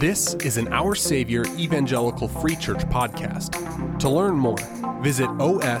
This is an Our Savior Evangelical Free Church podcast. To learn more, visit osefc.org.